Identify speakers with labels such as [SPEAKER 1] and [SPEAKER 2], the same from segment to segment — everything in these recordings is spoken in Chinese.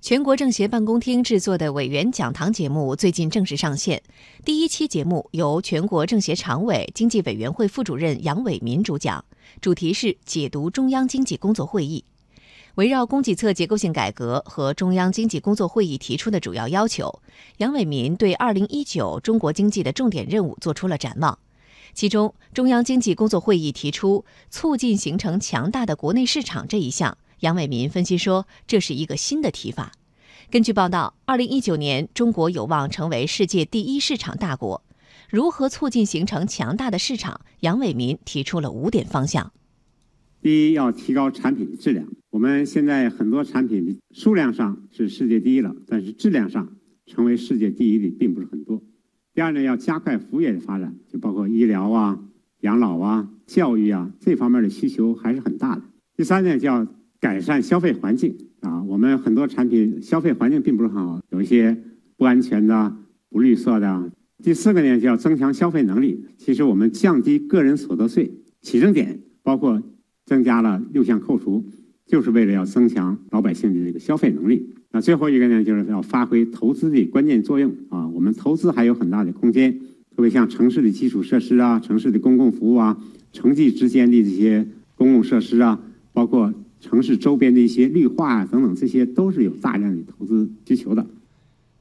[SPEAKER 1] 全国政协办公厅制作的委员讲堂节目最近正式上线。第一期节目由全国政协常委、经济委员会副主任杨伟民主讲，主题是解读中央经济工作会议。围绕供给侧结构性改革和中央经济工作会议提出的主要要求，杨伟民对二零一九中国经济的重点任务作出了展望。其中，中央经济工作会议提出促进形成强大的国内市场这一项。杨伟民分析说，这是一个新的提法。根据报道，二零一九年中国有望成为世界第一市场大国。如何促进形成强大的市场？杨伟民提出了五点方向。
[SPEAKER 2] 第一，要提高产品的质量。我们现在很多产品数量上是世界第一了，但是质量上成为世界第一的并不是很多。第二呢，要加快服务业的发展，就包括医疗啊、养老啊、教育啊这方面的需求还是很大的。第三呢，叫改善消费环境啊，我们很多产品消费环境并不是很好，有一些不安全的、不绿色的。第四个呢，就要增强消费能力。其实我们降低个人所得税起征点，包括增加了六项扣除，就是为了要增强老百姓的这个消费能力。那最后一个呢，就是要发挥投资的关键作用啊，我们投资还有很大的空间，特别像城市的基础设施啊、城市的公共服务啊、城际之间的这些公共设施啊，包括。城市周边的一些绿化啊等等，这些都是有大量的投资需求的。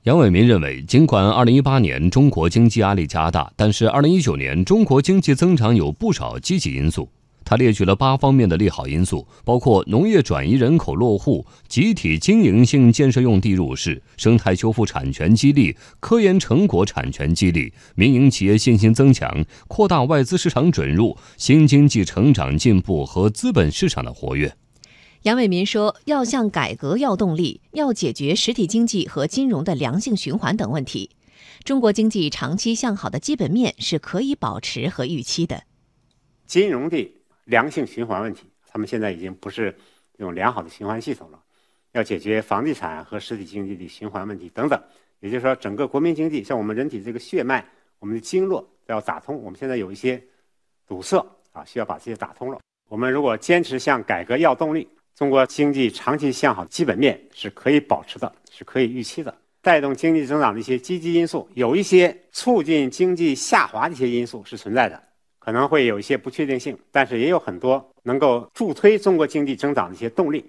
[SPEAKER 3] 杨伟民认为，尽管二零一八年中国经济压力加大，但是二零一九年中国经济增长有不少积极因素。他列举了八方面的利好因素，包括农业转移人口落户、集体经营性建设用地入市、生态修复产权激励、科研成果产权激励、民营企业信心增强、扩大外资市场准入、新经济成长进步和资本市场的活跃。
[SPEAKER 1] 杨伟民说：“要向改革要动力，要解决实体经济和金融的良性循环等问题。中国经济长期向好的基本面是可以保持和预期的。
[SPEAKER 2] 金融的良性循环问题，他们现在已经不是用良好的循环系统了，要解决房地产和实体经济的循环问题等等。也就是说，整个国民经济，像我们人体这个血脉，我们的经络都要打通。我们现在有一些堵塞啊，需要把这些打通了。我们如果坚持向改革要动力。”中国经济长期向好的基本面是可以保持的，是可以预期的。带动经济增长的一些积极因素，有一些促进经济下滑的一些因素是存在的，可能会有一些不确定性，但是也有很多能够助推中国经济增长的一些动力。